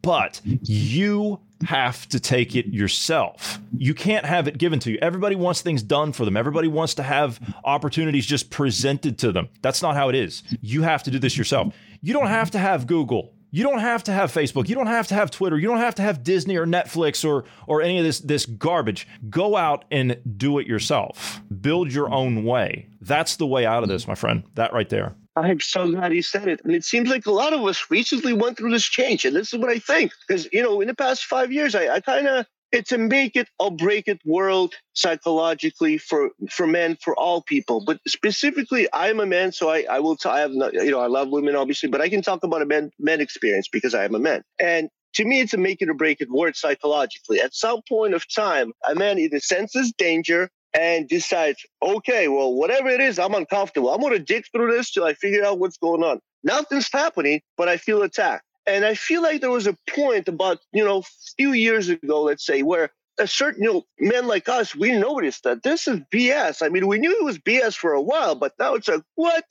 but you have to take it yourself. You can't have it given to you. Everybody wants things done for them. Everybody wants to have opportunities just presented to them. That's not how it is. You have to do this yourself. You don't have to have Google. You don't have to have Facebook. You don't have to have Twitter. You don't have to have Disney or Netflix or or any of this this garbage. Go out and do it yourself. Build your own way. That's the way out of this, my friend. That right there. I'm so glad he said it. And it seems like a lot of us recently went through this change. And this is what I think. Because, you know, in the past five years, I, I kind of it's a make it or break it world psychologically for for men for all people. But specifically i'm a man so i i will t- i have you know i love women obviously but i can talk about a men men experience because i am a man. And to me it's a make it or break it word psychologically. At some point of time a man either senses danger and decides okay well whatever it is i'm uncomfortable. I'm going to dig through this till i figure out what's going on. Nothing's happening but i feel attacked and I feel like there was a point about, you know, a few years ago, let's say, where a certain, you know, men like us, we noticed that this is BS. I mean, we knew it was BS for a while, but now it's like, what?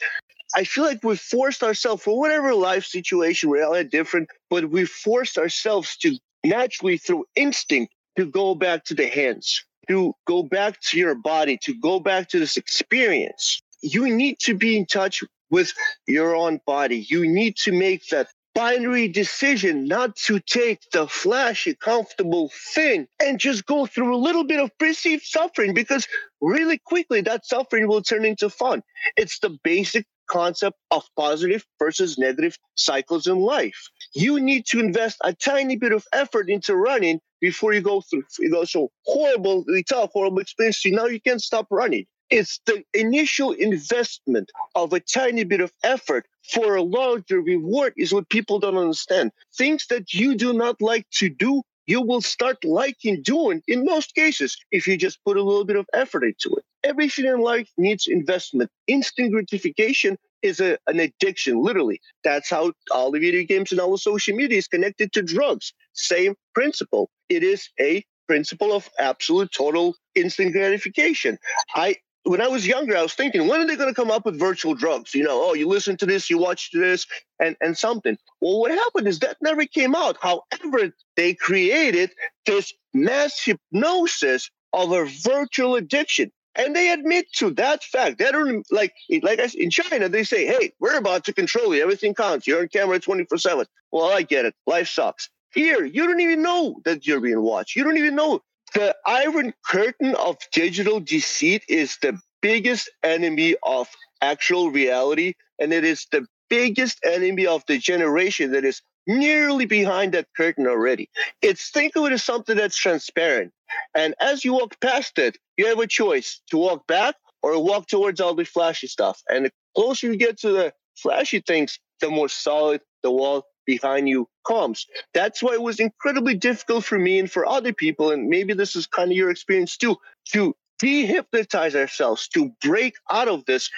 I feel like we've forced ourselves for whatever life situation, we're different, but we've forced ourselves to naturally, through instinct, to go back to the hands, to go back to your body, to go back to this experience. You need to be in touch with your own body. You need to make that binary decision not to take the flashy, comfortable thing and just go through a little bit of perceived suffering because really quickly that suffering will turn into fun. It's the basic concept of positive versus negative cycles in life. You need to invest a tiny bit of effort into running before you go through you go so horribly tough, horrible experience. Now you can't stop running. It's the initial investment of a tiny bit of effort for a larger reward is what people don't understand. Things that you do not like to do, you will start liking doing in most cases if you just put a little bit of effort into it. Everything in life needs investment. Instant gratification is a, an addiction, literally. That's how all the video games and all the social media is connected to drugs. Same principle. It is a principle of absolute total instant gratification. I when I was younger, I was thinking, when are they going to come up with virtual drugs? You know, oh, you listen to this, you watch this, and, and something. Well, what happened is that never came out. However, they created this mass hypnosis of a virtual addiction. And they admit to that fact. They don't like like I, in China. They say, "Hey, we're about to control you. Everything counts. You're on camera 24 seven. Well, I get it. Life sucks. Here, you don't even know that you're being watched. You don't even know the iron curtain of digital deceit is the biggest enemy of actual reality, and it is the biggest enemy of the generation that is nearly behind that curtain already. It's think of it as something that's transparent. And as you walk past it, you have a choice to walk back or walk towards all the flashy stuff. And the closer you get to the flashy things, the more solid the wall behind you comes. That's why it was incredibly difficult for me and for other people, and maybe this is kind of your experience too, to dehypnotize ourselves, to break out of this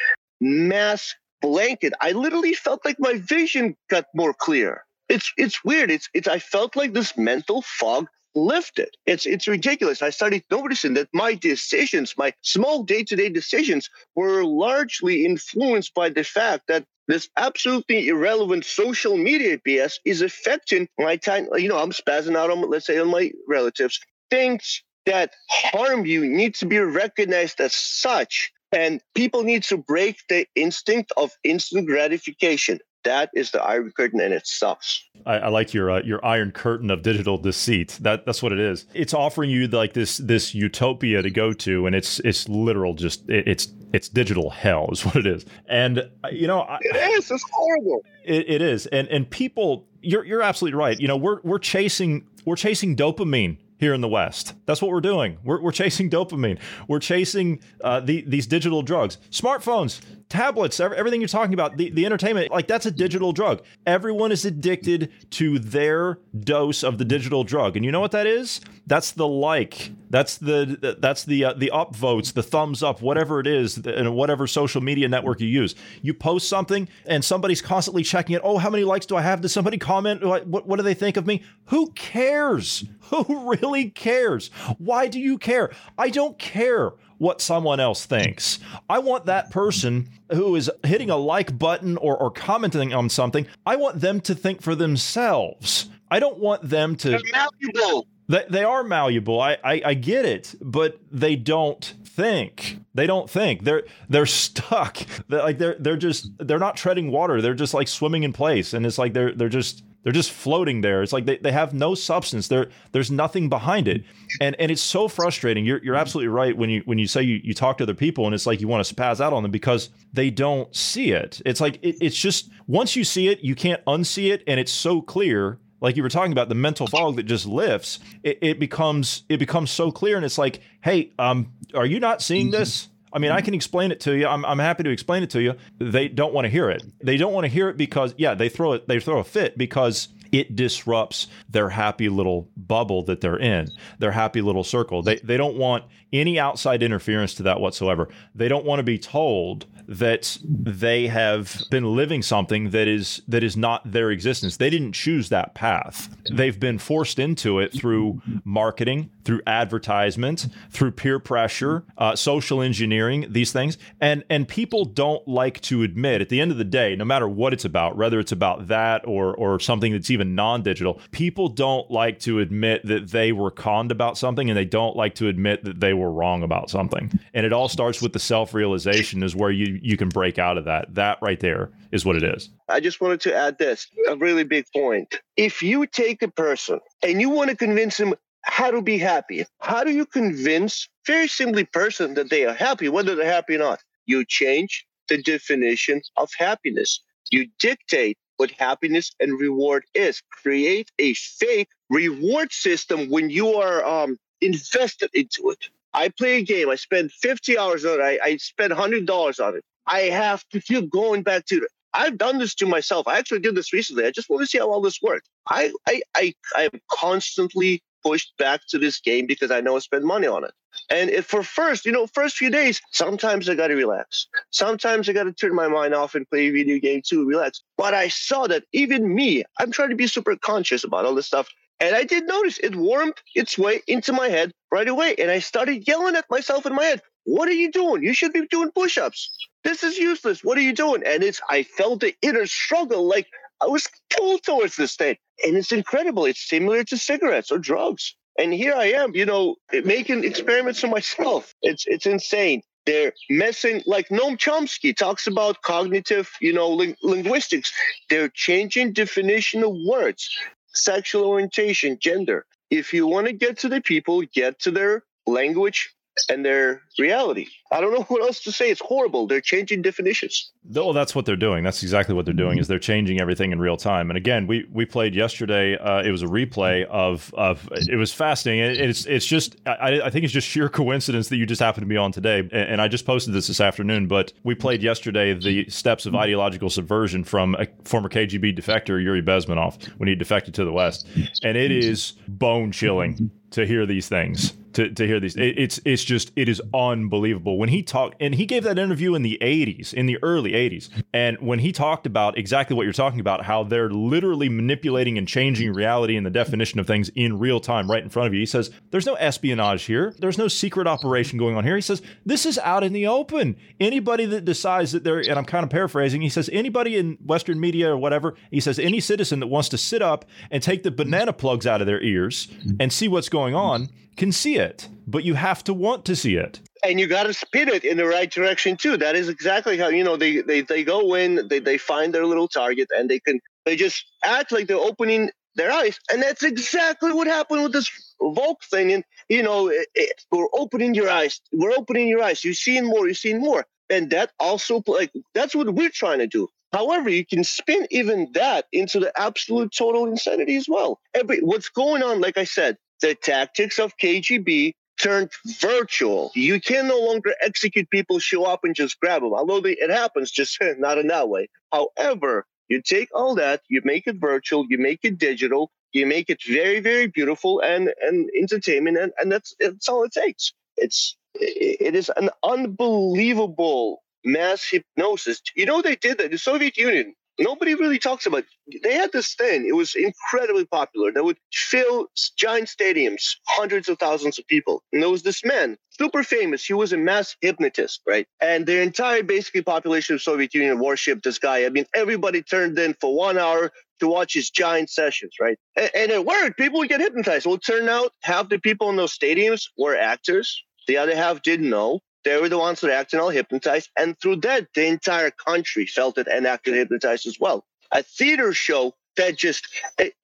mass blanket. I literally felt like my vision got more clear. It's it's weird. It's it's I felt like this mental fog lifted. It's it's ridiculous. I started noticing that my decisions, my small day-to-day decisions, were largely influenced by the fact that this absolutely irrelevant social media BS is affecting my time. You know, I'm spazzing out on, let's say, on my relatives. Things that harm you need to be recognized as such. And people need to break the instinct of instant gratification that is the iron curtain and it sucks i, I like your uh, your iron curtain of digital deceit that that's what it is it's offering you like this this utopia to go to and it's it's literal just it, it's it's digital hell is what it is and uh, you know it is it's horrible it, it is and and people you're you're absolutely right you know we're we're chasing we're chasing dopamine here in the West. That's what we're doing. We're, we're chasing dopamine. We're chasing uh, the, these digital drugs. Smartphones, tablets, everything you're talking about, the, the entertainment, like that's a digital drug. Everyone is addicted to their dose of the digital drug. And you know what that is? That's the like. That's the that's the uh, the upvotes, the thumbs up, whatever it is, and whatever social media network you use. You post something and somebody's constantly checking it. Oh, how many likes do I have? Does somebody comment? What, what do they think of me? Who cares? Who really cares? Why do you care? I don't care what someone else thinks. I want that person who is hitting a like button or, or commenting on something, I want them to think for themselves. I don't want them to. They're malleable. They, they are malleable. I, I, I get it, but they don't think. They don't think. They're they're stuck. They're like they're they're just they're not treading water. They're just like swimming in place, and it's like they're they're just they're just floating there. It's like they, they have no substance. There there's nothing behind it. And and it's so frustrating. You're you're absolutely right when you when you say you, you talk to other people and it's like you want to spaz out on them because they don't see it. It's like it, it's just once you see it, you can't unsee it, and it's so clear like you were talking about the mental fog that just lifts it, it, becomes it becomes so clear and it's like hey um are you not seeing this I mean, I mm-hmm. can explain it to you. I'm, I'm happy to explain it to you. They don't want to hear it. They don't want to hear it because, yeah, they throw it. They throw a fit because it disrupts their happy little bubble that they're in, their happy little circle. They they don't want any outside interference to that whatsoever. They don't want to be told that they have been living something that is that is not their existence. They didn't choose that path. They've been forced into it through marketing, through advertisement, through peer pressure, uh, social engineering, these things. And and people don't like to admit at the end of the day, no matter what it's about, whether it's about that or or something that's even non-digital, people don't like to admit that they were conned about something and they don't like to admit that they were wrong about something. And it all starts with the self-realization is where you you can break out of that. That right there is what it is. I just wanted to add this a really big point. If you take a person and you want to convince him how to be happy, how do you convince very simply person that they are happy, whether they're happy or not? You change the definition of happiness. You dictate what happiness and reward is. Create a fake reward system when you are um, invested into it. I play a game. I spend 50 hours on it. I, I spend $100 on it. I have to feel going back to it. I've done this to myself. I actually did this recently. I just want to see how all this works. I, I, I, I'm constantly pushed back to this game because I know I spend money on it. And if for first, you know, first few days, sometimes I got to relax. Sometimes I got to turn my mind off and play a video game to relax. But I saw that even me, I'm trying to be super conscious about all this stuff. And I did notice it warmed its way into my head right away. And I started yelling at myself in my head, What are you doing? You should be doing push ups. This is useless. What are you doing? And it's, I felt the inner struggle like I was pulled towards the state. And it's incredible. It's similar to cigarettes or drugs. And here I am, you know, making experiments on myself. It's it's insane. They're messing like Noam Chomsky talks about cognitive, you know, ling- linguistics. They're changing definition of words, sexual orientation, gender. If you want to get to the people, get to their language and their reality. I don't know what else to say. It's horrible. They're changing definitions. Well, that's what they're doing. That's exactly what they're doing. Is they're changing everything in real time. And again, we we played yesterday. Uh, it was a replay of of. It was fascinating. It's it's just I, I think it's just sheer coincidence that you just happened to be on today. And, and I just posted this this afternoon. But we played yesterday the steps of ideological subversion from a former KGB defector Yuri Bezmenov when he defected to the West, and it is bone chilling to hear these things to, to hear these. It, it's it's just it is unbelievable. When he talked and he gave that interview in the 80s in the early 80s and when he talked about exactly what you're talking about how they're literally manipulating and changing reality and the definition of things in real time right in front of you he says there's no espionage here. There's no secret operation going on here. He says this is out in the open. Anybody that decides that they're and I'm kind of paraphrasing he says anybody in western media or whatever he says any citizen that wants to sit up and take the banana plugs out of their ears and see what's going on can see it, but you have to want to see it. And you got to spin it in the right direction too. That is exactly how you know they they, they go in, they, they find their little target, and they can they just act like they're opening their eyes, and that's exactly what happened with this Volk thing. And you know, it, it, we're opening your eyes, we're opening your eyes. You're seeing more, you're seeing more, and that also like that's what we're trying to do. However, you can spin even that into the absolute total insanity as well. Every what's going on, like I said, the tactics of KGB turned virtual. You can no longer execute people, show up, and just grab them. Although they, it happens, just not in that way. However, you take all that, you make it virtual, you make it digital, you make it very, very beautiful and and entertainment, and, and that's that's all it takes. It's it is an unbelievable mass hypnosis. You know they did that. The Soviet Union nobody really talks about. It. They had this thing. It was incredibly popular. They would fill giant stadiums, hundreds of thousands of people. And there was this man, super famous. He was a mass hypnotist, right? And the entire basically population of Soviet Union worshipped this guy. I mean, everybody turned in for one hour to watch his giant sessions, right? And, and it worked. People would get hypnotized. Well, it turned out half the people in those stadiums were actors. The other half didn't know. They were the ones acted all hypnotized. And through that, the entire country felt it and acted hypnotized as well. A theater show that just,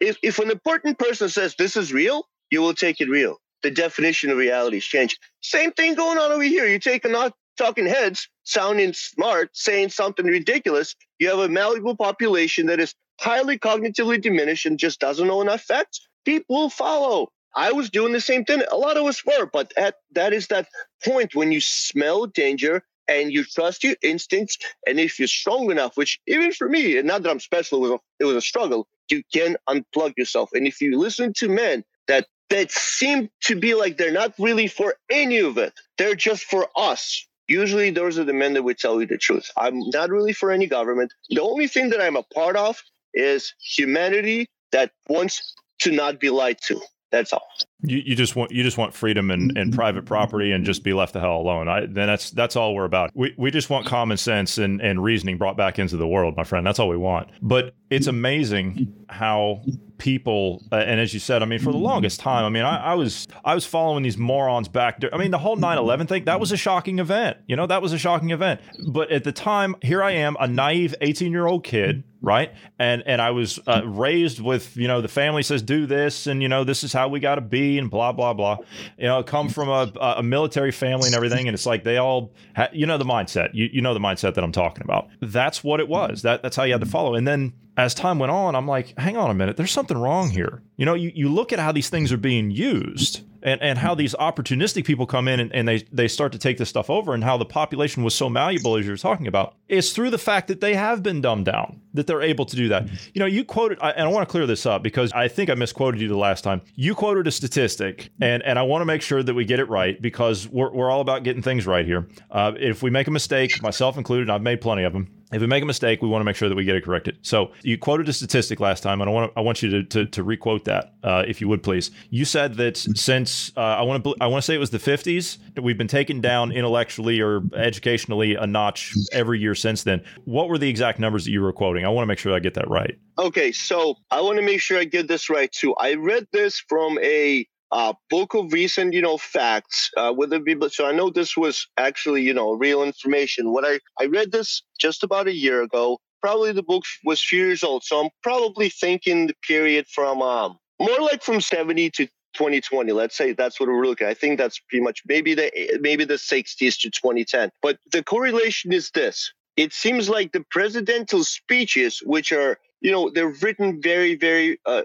if, if an important person says this is real, you will take it real. The definition of reality has changed. Same thing going on over here. You take a not talking heads sounding smart, saying something ridiculous. You have a malleable population that is highly cognitively diminished and just doesn't know enough facts. People will follow. I was doing the same thing. A lot of us were, but at, that is that point when you smell danger and you trust your instincts. And if you're strong enough, which even for me, and not that I'm special, it was a, it was a struggle. You can unplug yourself. And if you listen to men that that seem to be like they're not really for any of it, they're just for us. Usually, those are the men that would tell you the truth. I'm not really for any government. The only thing that I'm a part of is humanity that wants to not be lied to. That's all. You, you just want you just want freedom and, and private property and just be left the hell alone. I then that's that's all we're about. We we just want common sense and, and reasoning brought back into the world, my friend. That's all we want. But it's amazing how people uh, and as you said, I mean, for the longest time, I mean, I, I was I was following these morons back. I mean, the whole 9-11 thing, that was a shocking event. You know, that was a shocking event. But at the time, here I am, a naive 18-year-old kid right and and i was uh, raised with you know the family says do this and you know this is how we got to be and blah blah blah. You know come from a, a military family and everything and it's like they all ha- you know the mindset. You, you know the mindset that i'm talking about. That's what it was. That that's how you had to follow. And then as time went on i'm like hang on a minute there's something wrong here. You know you, you look at how these things are being used and, and how these opportunistic people come in and, and they, they start to take this stuff over and how the population was so malleable as you're talking about is through the fact that they have been dumbed down that they're able to do that. You know you quoted and i want to clear this up because i think i misquoted you the last time. You quoted a statistic and, and i want to make sure that we get it right because we're, we're all about getting things right here. Uh, if we make a mistake myself included i've made plenty of them if we make a mistake, we want to make sure that we get it corrected. So you quoted a statistic last time, and I want to, I want you to to, to requote that, uh, if you would please. You said that since uh, I want to I want to say it was the 50s, that we've been taken down intellectually or educationally a notch every year since then. What were the exact numbers that you were quoting? I want to make sure I get that right. Okay, so I want to make sure I get this right too. I read this from a uh, book of recent, you know, facts uh, the people. So I know this was actually, you know, real information. What I I read this just about a year ago. Probably the book was few years old, so I'm probably thinking the period from um, more like from 70 to 2020 let's say that's what we're looking at. i think that's pretty much maybe the maybe the 60s to 2010 but the correlation is this it seems like the presidential speeches which are you know they're written very very uh,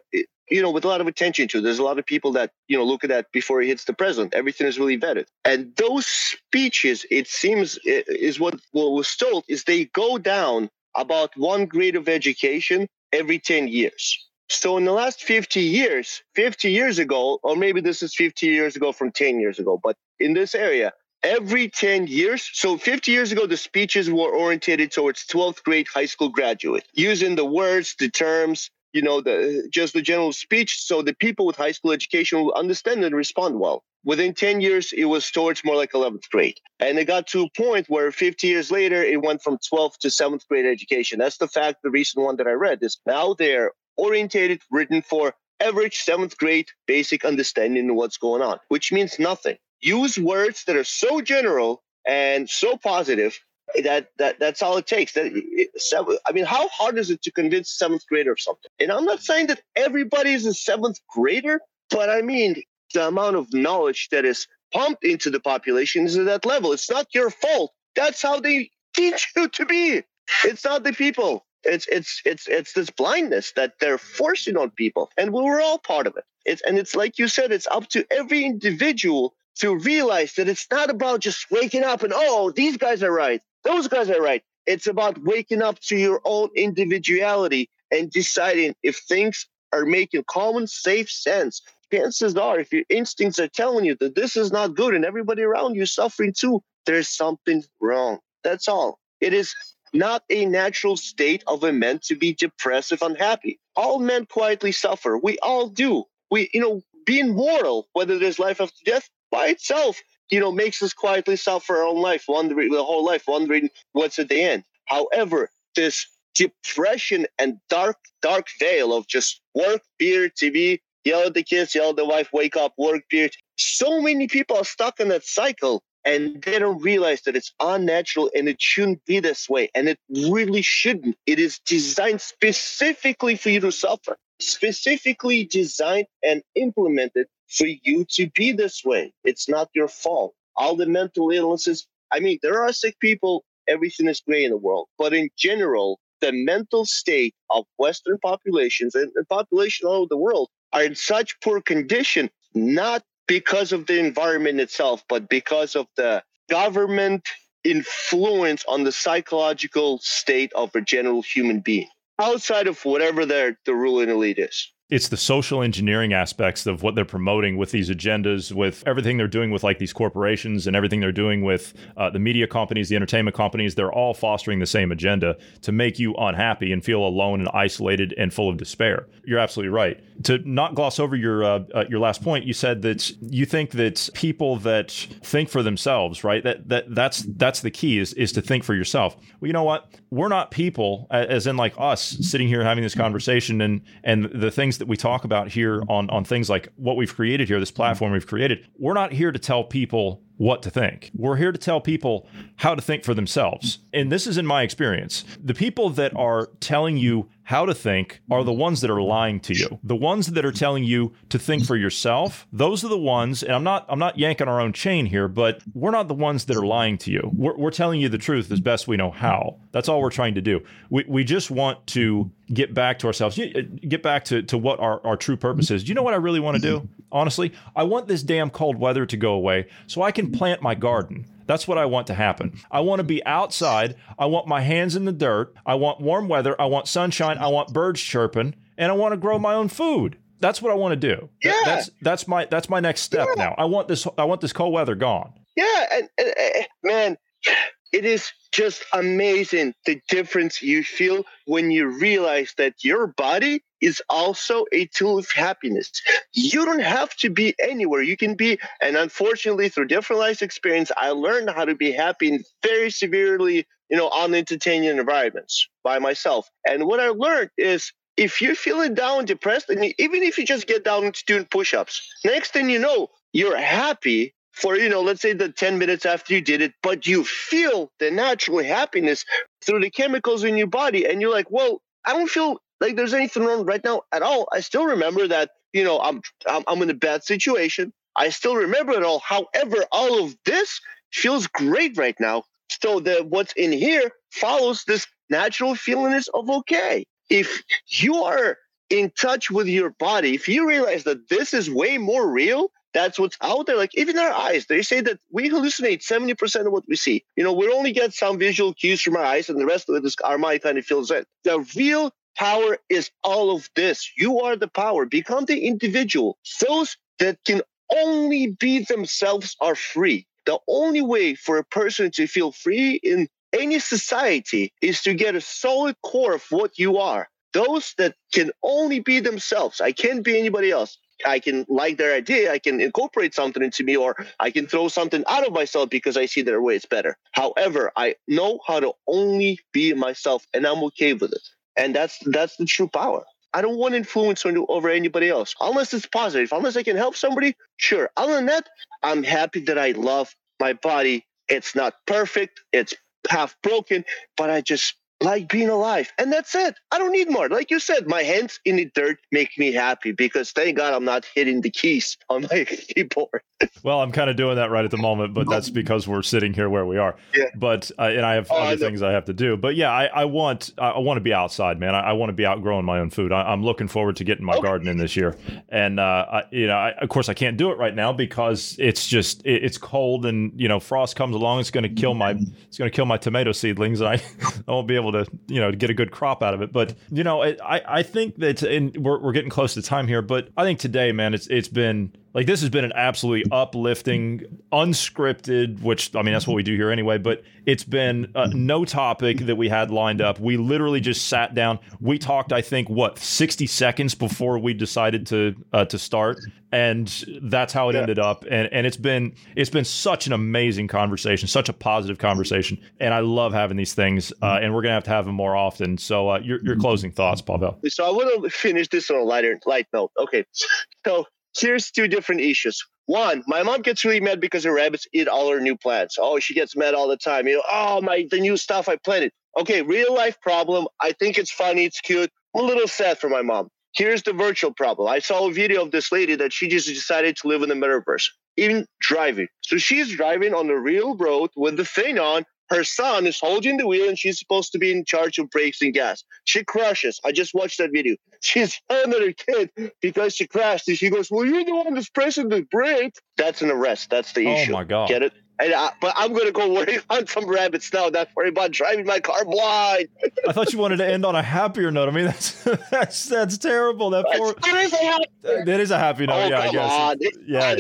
you know with a lot of attention to. There's a lot of people that you know look at that before he hits the president. Everything is really vetted. And those speeches it seems is what, what was told is they go down about one grade of education every 10 years. So in the last 50 years, 50 years ago, or maybe this is 50 years ago from 10 years ago, but in this area, every 10 years, so 50 years ago, the speeches were orientated towards 12th grade high school graduate, using the words, the terms, you know, the just the general speech, so the people with high school education will understand and respond well. Within 10 years, it was towards more like 11th grade. And it got to a point where 50 years later, it went from 12th to 7th grade education. That's the fact, the recent one that I read is now they're orientated, written for average seventh grade basic understanding of what's going on, which means nothing. Use words that are so general and so positive that that that's all it takes. That I mean, how hard is it to convince seventh grader of something? And I'm not saying that everybody is a seventh grader, but I mean the amount of knowledge that is pumped into the population is at that level. It's not your fault. That's how they teach you to be. It's not the people it's it's it's it's this blindness that they're forcing on people and we were all part of it it's and it's like you said it's up to every individual to realize that it's not about just waking up and oh these guys are right those guys are right it's about waking up to your own individuality and deciding if things are making common safe sense chances are if your instincts are telling you that this is not good and everybody around you is suffering too there's something wrong that's all it is not a natural state of a man to be depressive, unhappy. All men quietly suffer. We all do. We, you know, being mortal, whether there's life after death, by itself, you know, makes us quietly suffer our own life, wondering the whole life, wondering what's at the end. However, this depression and dark, dark veil of just work, beer, TV, yell at the kids, yell at the wife, wake up, work, beer. So many people are stuck in that cycle and they don't realize that it's unnatural and it shouldn't be this way and it really shouldn't it is designed specifically for you to suffer specifically designed and implemented for you to be this way. It's not your fault. All the mental illnesses i mean there are sick people everything is great in the world but in general the mental state of western populations and, and population all over the world are in such poor condition not because of the environment itself, but because of the government influence on the psychological state of a general human being outside of whatever their the ruling elite is it's the social engineering aspects of what they're promoting with these agendas, with everything they're doing with like these corporations and everything they're doing with uh, the media companies, the entertainment companies. They're all fostering the same agenda to make you unhappy and feel alone and isolated and full of despair. You're absolutely right. To not gloss over your uh, uh, your last point, you said that you think that people that think for themselves, right? That that that's that's the key is is to think for yourself. Well, you know what? We're not people, as in like us sitting here having this conversation and and the things that we talk about here on on things like what we've created here, this platform we've created, we're not here to tell people what to think. We're here to tell people how to think for themselves. And this is in my experience. The people that are telling you how to think are the ones that are lying to you. The ones that are telling you to think for yourself, those are the ones, and I'm not I'm not yanking our own chain here, but we're not the ones that are lying to you. We're, we're telling you the truth as best we know how. That's all we're trying to do. We, we just want to get back to ourselves, uh, get back to, to what our, our true purpose is. Do you know what I really want to do? Honestly, I want this damn cold weather to go away so I can plant my garden. That's what I want to happen. I want to be outside. I want my hands in the dirt. I want warm weather. I want sunshine. I want birds chirping, and I want to grow my own food. That's what I want to do. Yeah. that's that's my that's my next step yeah. now. I want this I want this cold weather gone. Yeah, and, and, and man, it is just amazing the difference you feel when you realize that your body is also a tool of happiness. You don't have to be anywhere. You can be, and unfortunately, through different life experience, I learned how to be happy in very severely, you know, unentertaining environments by myself. And what I learned is if you're feeling down, depressed, and even if you just get down to doing push-ups, next thing you know, you're happy for you know let's say the 10 minutes after you did it but you feel the natural happiness through the chemicals in your body and you're like well i don't feel like there's anything wrong right now at all i still remember that you know i'm i'm, in a bad situation i still remember it all however all of this feels great right now so the what's in here follows this natural feeling of okay if you are in touch with your body if you realize that this is way more real that's what's out there. Like even our eyes, they say that we hallucinate 70% of what we see. You know, we only get some visual cues from our eyes and the rest of it is our mind kind of fills in. The real power is all of this. You are the power. Become the individual. Those that can only be themselves are free. The only way for a person to feel free in any society is to get a solid core of what you are. Those that can only be themselves. I can't be anybody else. I can like their idea, I can incorporate something into me, or I can throw something out of myself because I see their way is better. However, I know how to only be myself, and I'm okay with it. And that's that's the true power. I don't want influence over anybody else unless it's positive. Unless I can help somebody, sure. Other than that, I'm happy that I love my body. It's not perfect. It's half broken, but I just like being alive. And that's it. I don't need more. Like you said, my hands in the dirt make me happy because thank God I'm not hitting the keys on my keyboard. well, I'm kind of doing that right at the moment, but that's because we're sitting here where we are. Yeah. But uh, and I have oh, other I things I have to do. But yeah, I, I want I want to be outside, man. I, I want to be out growing my own food. I, am looking forward to getting my okay. garden in this year. And uh, I, you know, I, of course, I can't do it right now because it's just it, it's cold and you know frost comes along. It's going to kill my it's going to kill my tomato seedlings. I I won't be able to you know get a good crop out of it. But you know, I I think that and we're we're getting close to time here. But I think today, man, it's it's been like this has been an absolutely uplifting, unscripted, which I mean that's what we do here anyway. But it's been uh, no topic that we had lined up. We literally just sat down. We talked, I think, what sixty seconds before we decided to uh, to start, and that's how it yeah. ended up. And and it's been it's been such an amazing conversation, such a positive conversation, and I love having these things. Uh, and we're gonna have to have them more often. So uh, your your closing thoughts, Pavel. So I want to finish this on a lighter light note. Okay, so here's two different issues. One, my mom gets really mad because her rabbits eat all her new plants. Oh, she gets mad all the time. You know, oh my, the new stuff I planted. Okay, real life problem. I think it's funny, it's cute. I'm a little sad for my mom. Here's the virtual problem. I saw a video of this lady that she just decided to live in the metaverse, even driving. So she's driving on the real road with the thing on, her son is holding the wheel and she's supposed to be in charge of brakes and gas. She crashes. I just watched that video. She's yelling at her kid because she crashed. And she goes, Well, you're the one that's pressing the brake. That's an arrest. That's the oh issue. Oh, my God. Get it? And I, but I'm going to go worry on some rabbits now. Not worry about driving my car blind. I thought you wanted to end on a happier note. I mean, that's that's that's terrible. That, poor, that is a happy. That is a happy note. Oh, yeah, I guess. On. yeah.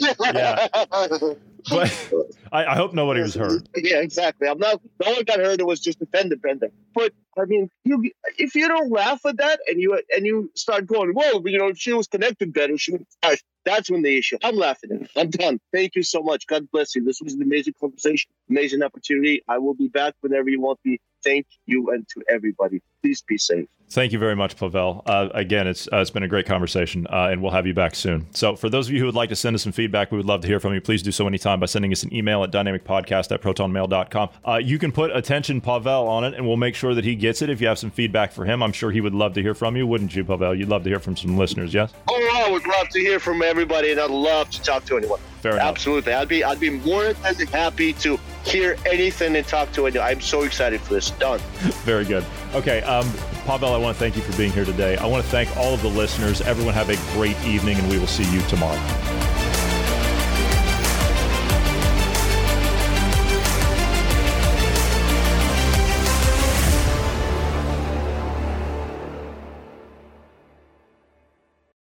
yeah. yeah. But I, I, hope nobody was hurt. Yeah, exactly. I'm not. No one got hurt. It was just a fender bender. But I mean, you if you don't laugh at that and you and you start going, "Whoa!" You know, she was connected better. She was. That's when the issue. I'm laughing at it. I'm done. Thank you so much. God bless you. This was an amazing conversation, amazing opportunity. I will be back whenever you want me. Thank you and to everybody. Please be safe. Thank you very much, Pavel. Uh, again, it's uh, it's been a great conversation, uh, and we'll have you back soon. So, for those of you who would like to send us some feedback, we would love to hear from you. Please do so anytime by sending us an email at dynamicpodcast at protonmail.com. Uh, you can put attention Pavel on it, and we'll make sure that he gets it. If you have some feedback for him, I'm sure he would love to hear from you, wouldn't you, Pavel? You'd love to hear from some listeners, yes? Oh, I would love to hear from everybody, and I'd love to talk to anyone. Fair enough. Absolutely, I'd be I'd be more than happy to hear anything and talk to anyone. I'm so excited for this. Done. Very good. Okay, um, Pavel, I want to thank you for being here today. I want to thank all of the listeners. Everyone have a great evening, and we will see you tomorrow.